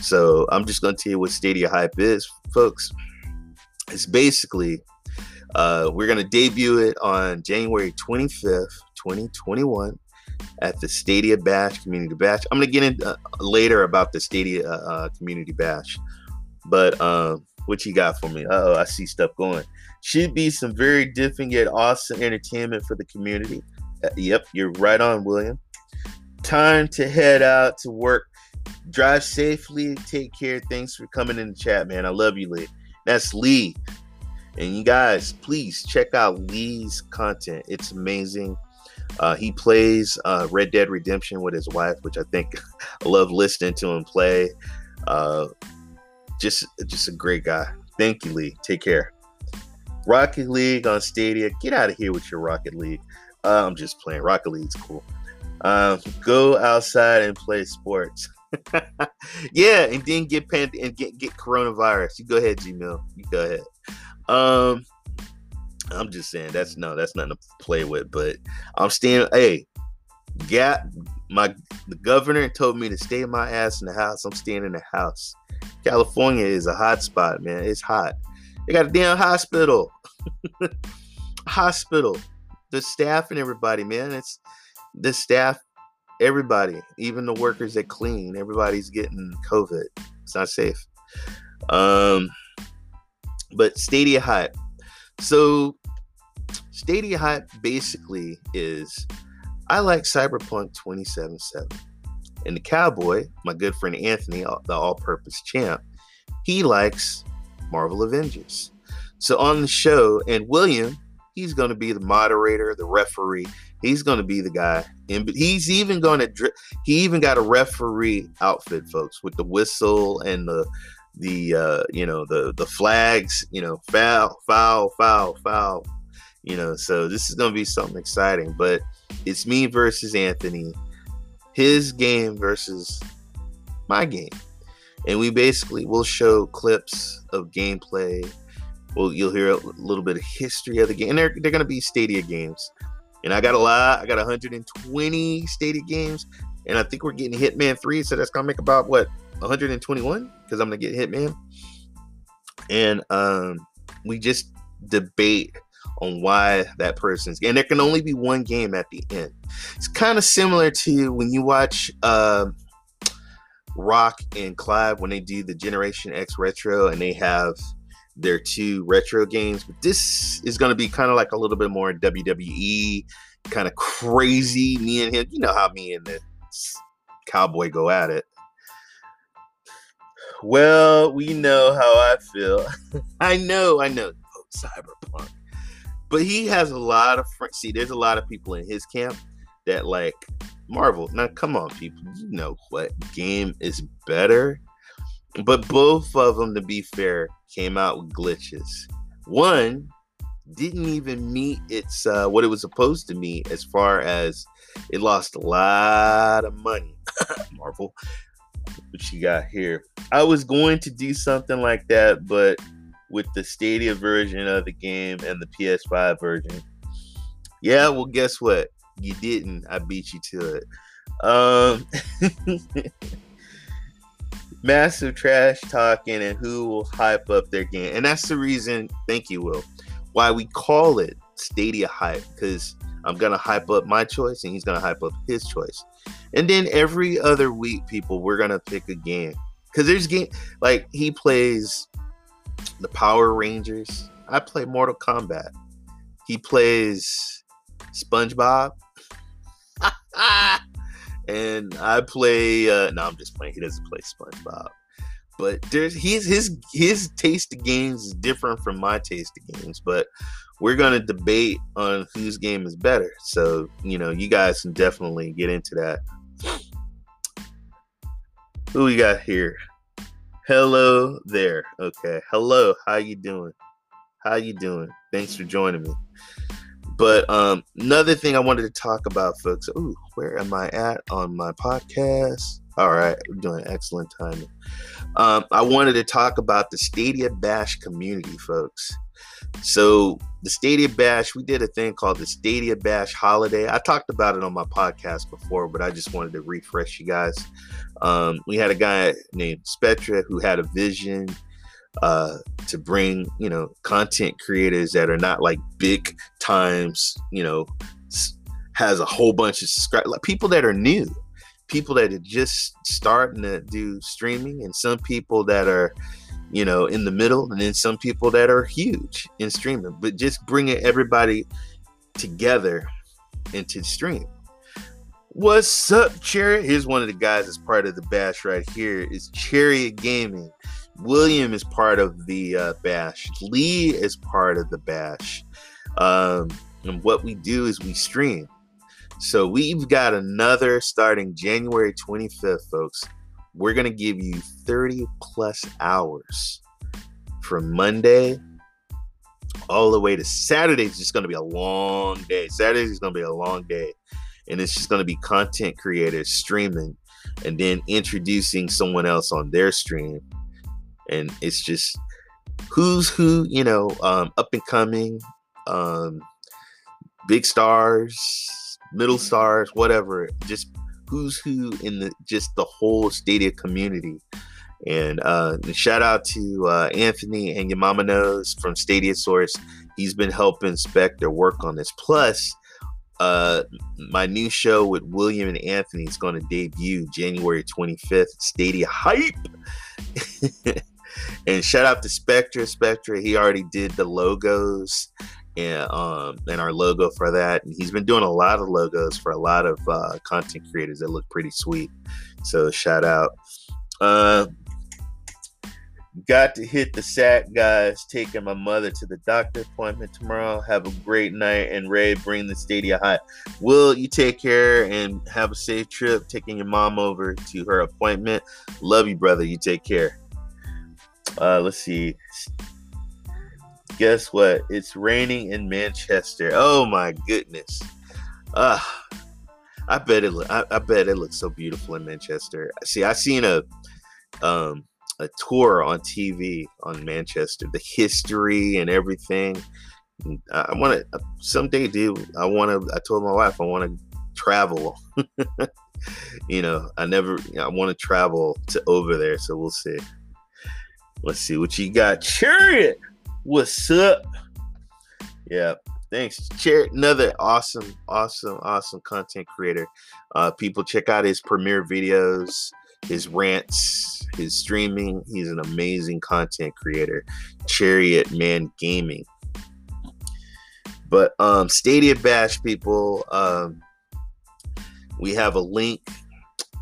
So I'm just going to tell you what Stadia Hype is, folks. It's basically uh, we're going to debut it on January 25th, 2021 at the Stadia Bash Community Bash. I'm going to get in uh, later about the Stadia uh, uh Community Bash. But um, what you got for me? Oh, I see stuff going. Should be some very different yet awesome entertainment for the community. Uh, yep, you're right on, William. Time to head out to work. Drive safely. Take care. Thanks for coming in the chat, man. I love you, Lee. That's Lee. And you guys, please check out Lee's content. It's amazing. Uh, he plays uh, Red Dead Redemption with his wife, which I think (laughs) I love listening to him play. Uh, just, just a great guy. Thank you, Lee. Take care. Rocket League on Stadia. Get out of here with your Rocket League. Uh, I'm just playing. Rocket League's cool. Um, go outside and play sports. (laughs) yeah, and then get pan- and get get coronavirus. You go ahead, Gmail. You go ahead. Um, I'm just saying that's no, that's nothing to play with. But I'm staying. Hey, got my the governor told me to stay my ass in the house. I'm staying in the house. California is a hot spot, man. It's hot. They got a damn hospital. (laughs) hospital. The staff and everybody, man. It's the staff, everybody, even the workers that clean, everybody's getting COVID. It's not safe. Um, but Stadia Hot. So Stadia Hot basically is I like Cyberpunk 2077. And the cowboy, my good friend Anthony, the all purpose champ, he likes Marvel Avengers. So on the show, and William, he's going to be the moderator, the referee. He's going to be the guy, and he's even going to. He even got a referee outfit, folks, with the whistle and the the uh, you know the the flags. You know, foul, foul, foul, foul. You know, so this is going to be something exciting. But it's me versus Anthony, his game versus my game, and we basically will show clips of gameplay well, you'll hear a little bit of history of the game. And they're, they're going to be Stadia games. And I got a lot. I got 120 Stadia games. And I think we're getting Hitman 3. So that's going to make about, what, 121? Because I'm going to get Hitman. And um, we just debate on why that person's and there can only be one game at the end. It's kind of similar to when you watch uh, Rock and Clive when they do the Generation X retro and they have their two retro games. But this is going to be kind of like a little bit more WWE, kind of crazy. Me and him, you know how me and the cowboy go at it. Well, we know how I feel. (laughs) I know, I know. Oh, Cyberpunk. But he has a lot of friends. See, there's a lot of people in his camp that like Marvel. Now, come on, people. You know what game is better? But both of them, to be fair, came out with glitches. One didn't even meet its uh, what it was supposed to meet as far as it lost a lot of money. (laughs) Marvel, what you got here? I was going to do something like that, but with the Stadia version of the game and the PS5 version, yeah. Well, guess what? You didn't. I beat you to it. Um, (laughs) massive trash talking and who will hype up their game. And that's the reason, thank you, Will, why we call it Stadia Hype, because I'm gonna hype up my choice and he's gonna hype up his choice. And then every other week, people, we're gonna pick a game. Cause there's game like he plays the Power Rangers. I play Mortal Kombat. He plays SpongeBob. (laughs) and I play. Uh, no, I'm just playing. He doesn't play SpongeBob, but there's he's his his taste of games is different from my taste of games. But we're gonna debate on whose game is better. So you know, you guys can definitely get into that. Who we got here? Hello there. Okay. Hello. How you doing? How you doing? Thanks for joining me. But um, another thing I wanted to talk about, folks. Ooh, where am I at on my podcast? All right, we're doing excellent timing. Um, I wanted to talk about the Stadia Bash community, folks. So the Stadia Bash, we did a thing called the Stadia Bash Holiday. I talked about it on my podcast before, but I just wanted to refresh you guys. Um, we had a guy named Spectra who had a vision uh, to bring you know content creators that are not like big times you know has a whole bunch of subscribers like people that are new people that are just starting to do streaming and some people that are you know in the middle and then some people that are huge in streaming but just bringing everybody together into stream what's up chariot here's one of the guys that's part of the bash right here is chariot gaming William is part of the uh, bash. Lee is part of the bash. Um, and what we do is we stream. So we've got another starting January 25th, folks. We're going to give you 30 plus hours from Monday all the way to Saturday. It's just going to be a long day. Saturday is going to be a long day. And it's just going to be content creators streaming and then introducing someone else on their stream and it's just who's who, you know, um, up and coming, um, big stars, middle stars, whatever. Just who's who in the just the whole Stadia community. And uh, shout out to uh, Anthony and your mama knows from Stadia Source. He's been helping Spectra work on this. Plus, uh, my new show with William and Anthony is going to debut January 25th. Stadia Hype. (laughs) and shout out to Spectra. Spectra, he already did the logos and um and our logo for that. And he's been doing a lot of logos for a lot of uh, content creators that look pretty sweet. So shout out. Uh, got to hit the sack, guys. Taking my mother to the doctor appointment tomorrow. Have a great night, and Ray, bring the Stadia high. Will you take care and have a safe trip? Taking your mom over to her appointment. Love you, brother. You take care. Uh, let's see. Guess what? It's raining in Manchester. Oh my goodness. Uh, I bet it. I, I bet it looks so beautiful in Manchester. See, I seen a um a tour on TV on Manchester, the history and everything. I want to someday, dude. I want to. I told my wife I want to travel. (laughs) you know, I never. I want to travel to over there, so we'll see. Let's see what you got. Chariot, what's up? Yeah, thanks. Chariot, another awesome, awesome, awesome content creator. Uh, people check out his premiere videos, his rants, his streaming. He's an amazing content creator. Chariot Man Gaming. But um, Stadia Bash people, um, we have a link.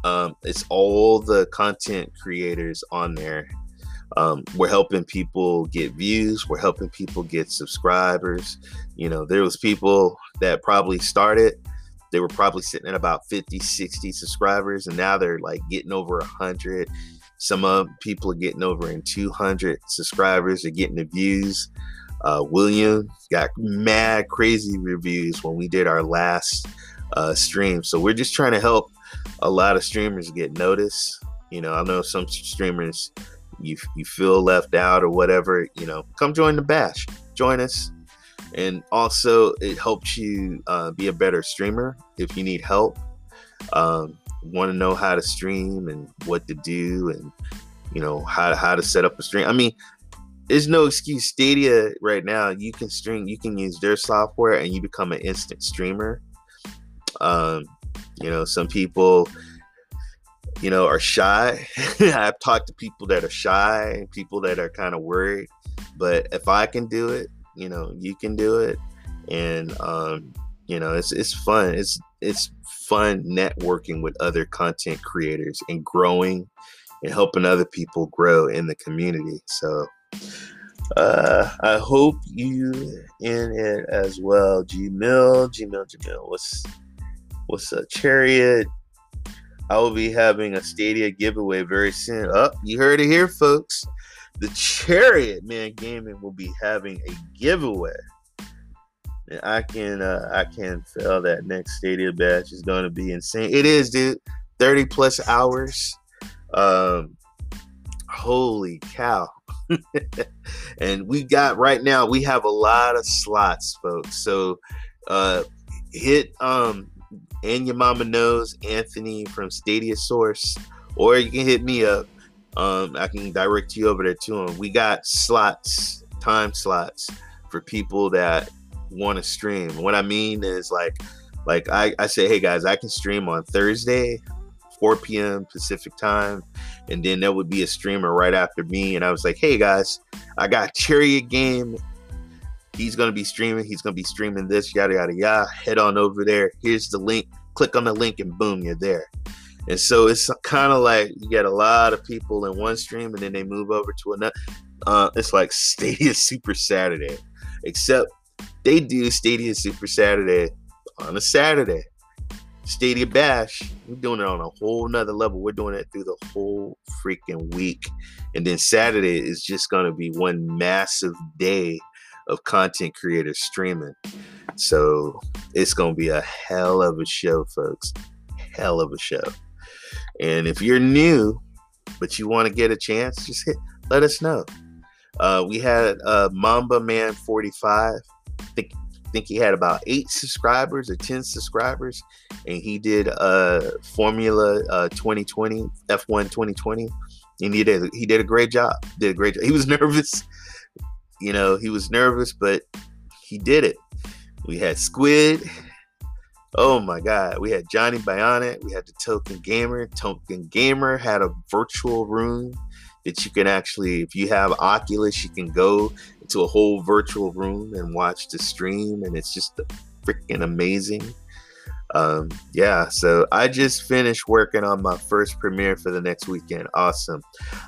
Um, it's all the content creators on there um, we're helping people get views we're helping people get subscribers. You know there was people that probably started they were probably sitting at about 50 60 subscribers and now they're like getting over 100 some of people are getting over in 200 subscribers are getting the views. Uh, william got mad crazy reviews when we did our last uh, stream. So we're just trying to help a lot of streamers get noticed. You know i know some streamers you you feel left out or whatever, you know, come join the bash. Join us. And also, it helps you uh, be a better streamer if you need help. Um, want to know how to stream and what to do, and you know how to, how to set up a stream. I mean, there's no excuse. Stadia right now, you can stream. You can use their software, and you become an instant streamer. Um, you know, some people you know, are shy. (laughs) I've talked to people that are shy, people that are kind of worried. But if I can do it, you know, you can do it. And, um, You know, it's it's fun. It's it's fun networking with other content creators and growing and helping other people grow in the community. So uh, I hope you in it as well. Gmail, Gmail, Gmail. What's what's a chariot? I will be having a Stadia giveaway very soon. Up, oh, you heard it here, folks. The Chariot Man Gaming will be having a giveaway. And I can uh, I can feel that next Stadia Bash is going to be insane. It is, dude. Thirty plus hours. Um, holy cow! (laughs) and we got right now. We have a lot of slots, folks. So uh, hit um and your mama knows Anthony from Stadia Source, or you can hit me up. Um, I can direct you over there to him. We got slots, time slots for people that want to stream. What I mean is like, like I, I say, hey guys, I can stream on Thursday, 4 p.m. Pacific time, and then there would be a streamer right after me. And I was like, hey guys, I got Chariot game He's going to be streaming. He's going to be streaming this, yada, yada, yada. Head on over there. Here's the link. Click on the link, and boom, you're there. And so it's kind of like you get a lot of people in one stream, and then they move over to another. Uh, it's like (laughs) Stadia Super Saturday, except they do Stadia Super Saturday on a Saturday. Stadia Bash, we're doing it on a whole nother level. We're doing it through the whole freaking week. And then Saturday is just going to be one massive day of content creators streaming. So it's going to be a hell of a show, folks. Hell of a show. And if you're new, but you want to get a chance, just hit, let us know. Uh, we had uh, Mamba Man 45. I think, think he had about eight subscribers or 10 subscribers. And he did uh, Formula uh, 2020, F1 2020. And he did, he did a great job. Did a great job. He was (laughs) nervous you know, he was nervous, but he did it. We had Squid. Oh my God. We had Johnny Bionic. We had the Token Gamer. Token Gamer had a virtual room that you can actually, if you have Oculus, you can go into a whole virtual room and watch the stream. And it's just freaking amazing um, yeah, so I just finished working on my first premiere for the next weekend. Awesome.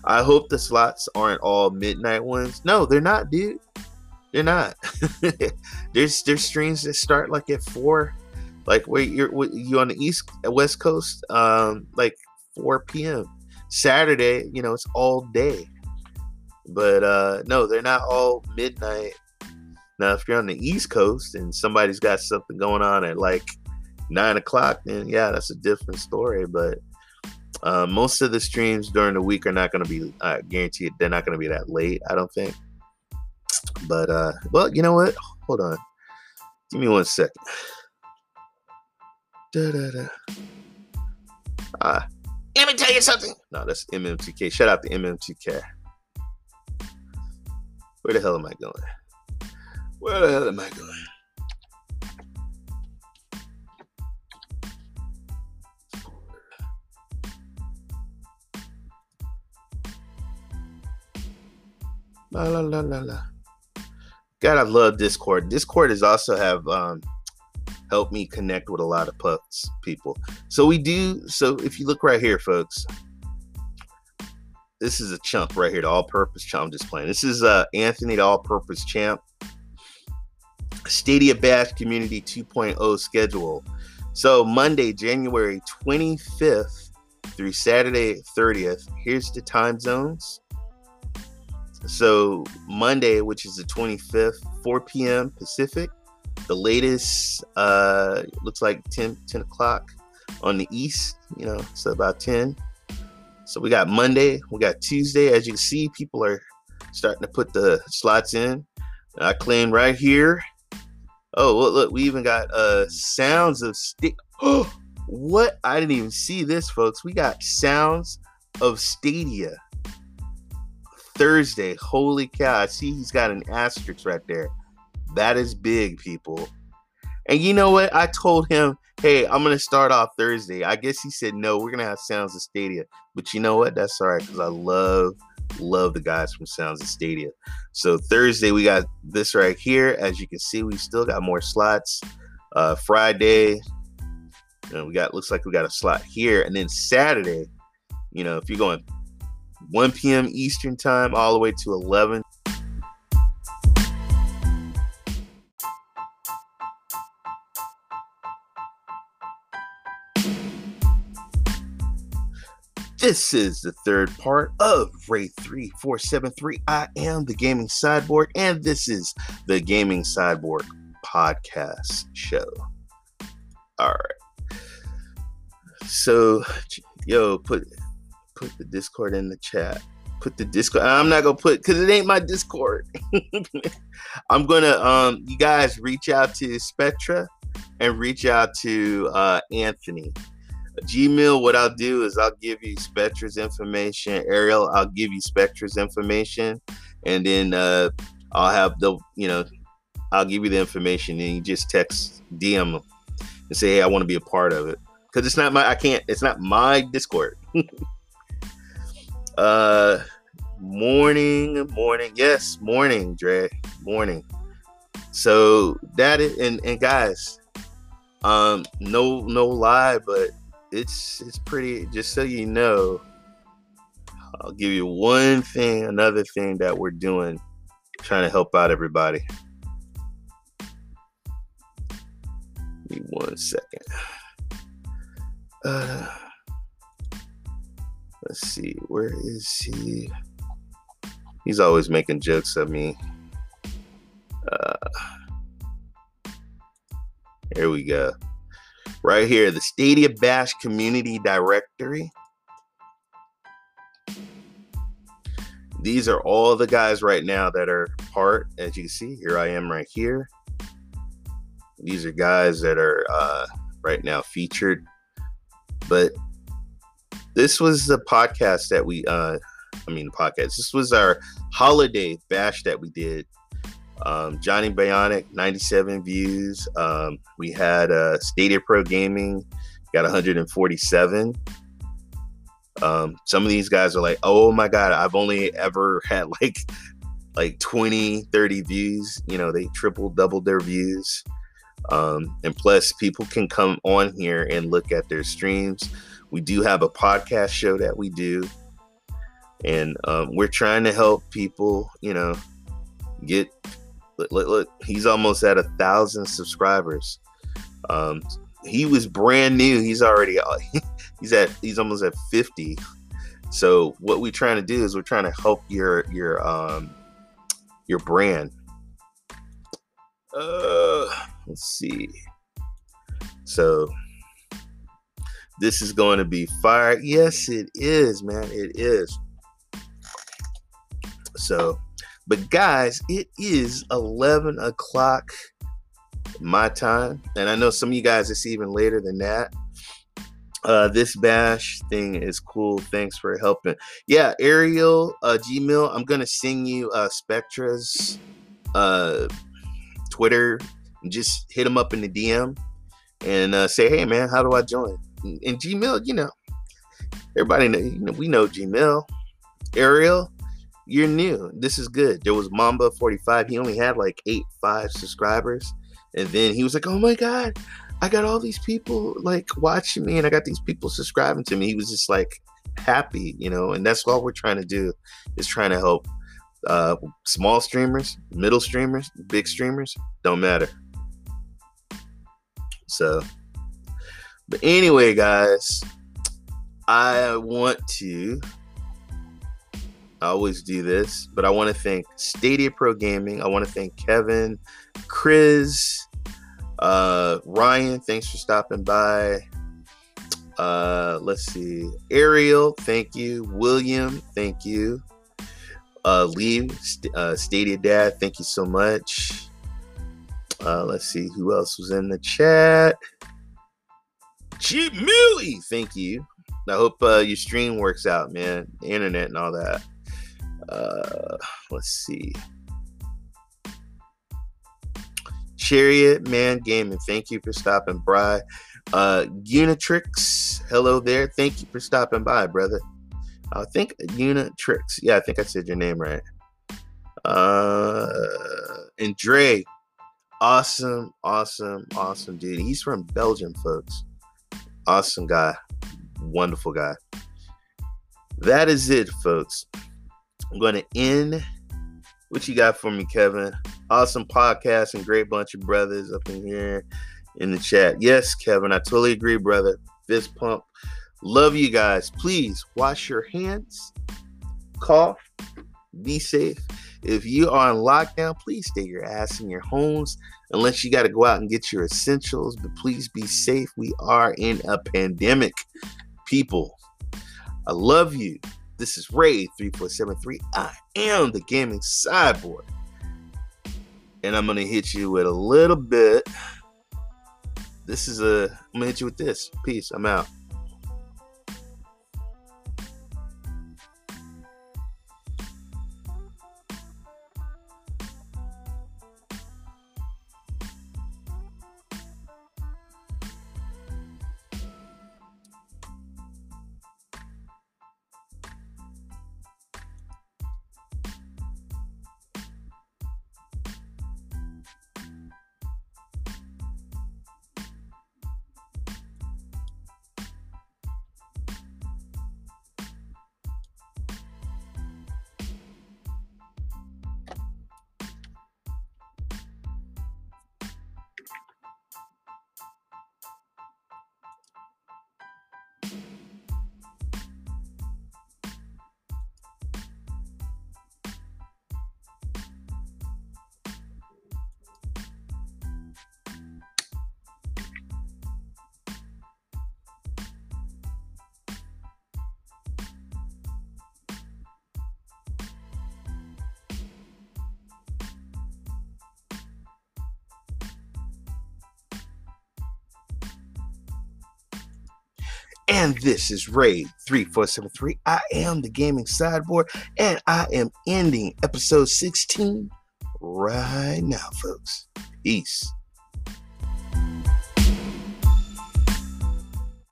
I hope the slots aren't all midnight ones. No, they're not, dude. They're not. (laughs) there's there's streams that start like at four, like wait you're you on the east west coast, um, like four p.m. Saturday. You know it's all day, but uh, no, they're not all midnight. Now, if you're on the East Coast and somebody's got something going on at like nine o'clock, then yeah, that's a different story. But uh, most of the streams during the week are not going to be uh, guaranteed. They're not going to be that late. I don't think. But uh, well, you know what? Hold on. Give me one second. Da, da, da. Ah, let me tell you something. No, that's MMTK. Shout out to MMTK. Where the hell am I going? Where the hell am I going? La la la la la. God, I love Discord. Discord has also have um, helped me connect with a lot of pucks people. So we do. So if you look right here, folks, this is a chump right here, the all-purpose chump. I'm just playing. This is uh, Anthony, the all-purpose champ. Stadia Bash Community 2.0 schedule. So Monday, January 25th through Saturday 30th. Here's the time zones. So Monday, which is the 25th, 4 p.m. Pacific. The latest uh, looks like 10, 10 o'clock on the east. You know, so about 10. So we got Monday, we got Tuesday. As you can see, people are starting to put the slots in. I claim right here. Oh, look, we even got uh sounds of stick. Oh, (gasps) what? I didn't even see this, folks. We got sounds of Stadia. Thursday. Holy cow. I see he's got an asterisk right there. That is big, people. And you know what? I told him, hey, I'm going to start off Thursday. I guess he said, no, we're going to have Sounds of Stadia. But you know what? That's all right because I love, love the guys from Sounds of Stadia. So Thursday, we got this right here. As you can see, we still got more slots. Uh, Friday, know, we got looks like we got a slot here, and then Saturday, you know, if you're going 1 p.m. Eastern time all the way to 11 This is the third part of Ray 3473. I am the Gaming Cyborg, and this is the Gaming Cyborg podcast show. All right. So, yo, put put the Discord in the chat. Put the Discord. I'm not gonna put because it ain't my Discord. (laughs) I'm gonna um you guys reach out to Spectra and reach out to uh Anthony Gmail, what I'll do is I'll give you Spectra's information. Ariel, I'll give you Spectra's information, and then uh, I'll have the you know I'll give you the information, and you just text DM them and say, hey, I want to be a part of it because it's not my I can't it's not my Discord. (laughs) uh, morning, morning, yes, morning, Dre, morning. So that is and and guys, um, no no lie, but it's it's pretty. Just so you know, I'll give you one thing, another thing that we're doing, trying to help out everybody. Give me one second. Uh, let's see, where is he? He's always making jokes of me. Uh, here we go right here, the Stadia Bash Community Directory. These are all the guys right now that are part. As you can see, here I am right here. These are guys that are uh, right now featured. But this was the podcast that we, uh, I mean, the podcast. This was our holiday bash that we did um, Johnny Bionic, 97 views. Um, we had uh, Stadia Pro Gaming, got 147. Um, some of these guys are like, oh my God, I've only ever (laughs) had like like 20, 30 views. You know, they triple, doubled their views. Um, and plus, people can come on here and look at their streams. We do have a podcast show that we do. And um, we're trying to help people, you know, get Look, look, look, he's almost at a thousand subscribers. Um, he was brand new. He's already (laughs) he's at he's almost at 50. So what we're trying to do is we're trying to help your your um your brand. Uh let's see. So this is going to be fire. Yes, it is, man. It is. So but guys, it is 11 o'clock my time. And I know some of you guys, it's even later than that. Uh, this bash thing is cool. Thanks for helping. Yeah, Ariel, uh, Gmail, I'm going to sing you uh, Spectra's uh, Twitter just hit them up in the DM and uh, say, hey, man, how do I join? And Gmail, you know, everybody know, you know we know Gmail. Ariel, you're new. This is good. There was Mamba 45. He only had like eight, five subscribers. And then he was like, oh my God, I got all these people like watching me and I got these people subscribing to me. He was just like happy, you know, and that's all we're trying to do is trying to help uh, small streamers, middle streamers, big streamers, don't matter. So, but anyway, guys, I want to I always do this, but I want to thank Stadia Pro Gaming. I want to thank Kevin, Chris, uh, Ryan. Thanks for stopping by. Uh, let's see, Ariel. Thank you, William. Thank you, uh, Lee, uh, Stadia Dad. Thank you so much. Uh, let's see who else was in the chat. Cheap Millie, thank you. I hope uh, your stream works out, man. The internet and all that. Uh, let's see. Chariot Man Gaming, thank you for stopping by. Uh, Unitrix, hello there. Thank you for stopping by, brother. I think Unitrix. Yeah, I think I said your name right. Uh, and Dre, Awesome, awesome, awesome dude. He's from Belgium, folks. Awesome guy. Wonderful guy. That is it, folks. I'm going to end. What you got for me, Kevin? Awesome podcast and great bunch of brothers up in here in the chat. Yes, Kevin, I totally agree, brother. Fist pump. Love you guys. Please wash your hands, cough, be safe. If you are on lockdown, please stay your ass in your homes unless you got to go out and get your essentials. But please be safe. We are in a pandemic, people. I love you. This is Ray 3473. I am the gaming cyborg. And I'm going to hit you with a little bit. This is a, I'm going to hit you with this. Peace. I'm out. And this is Raid 3473. I am the gaming cyborg, and I am ending episode 16 right now, folks. Peace.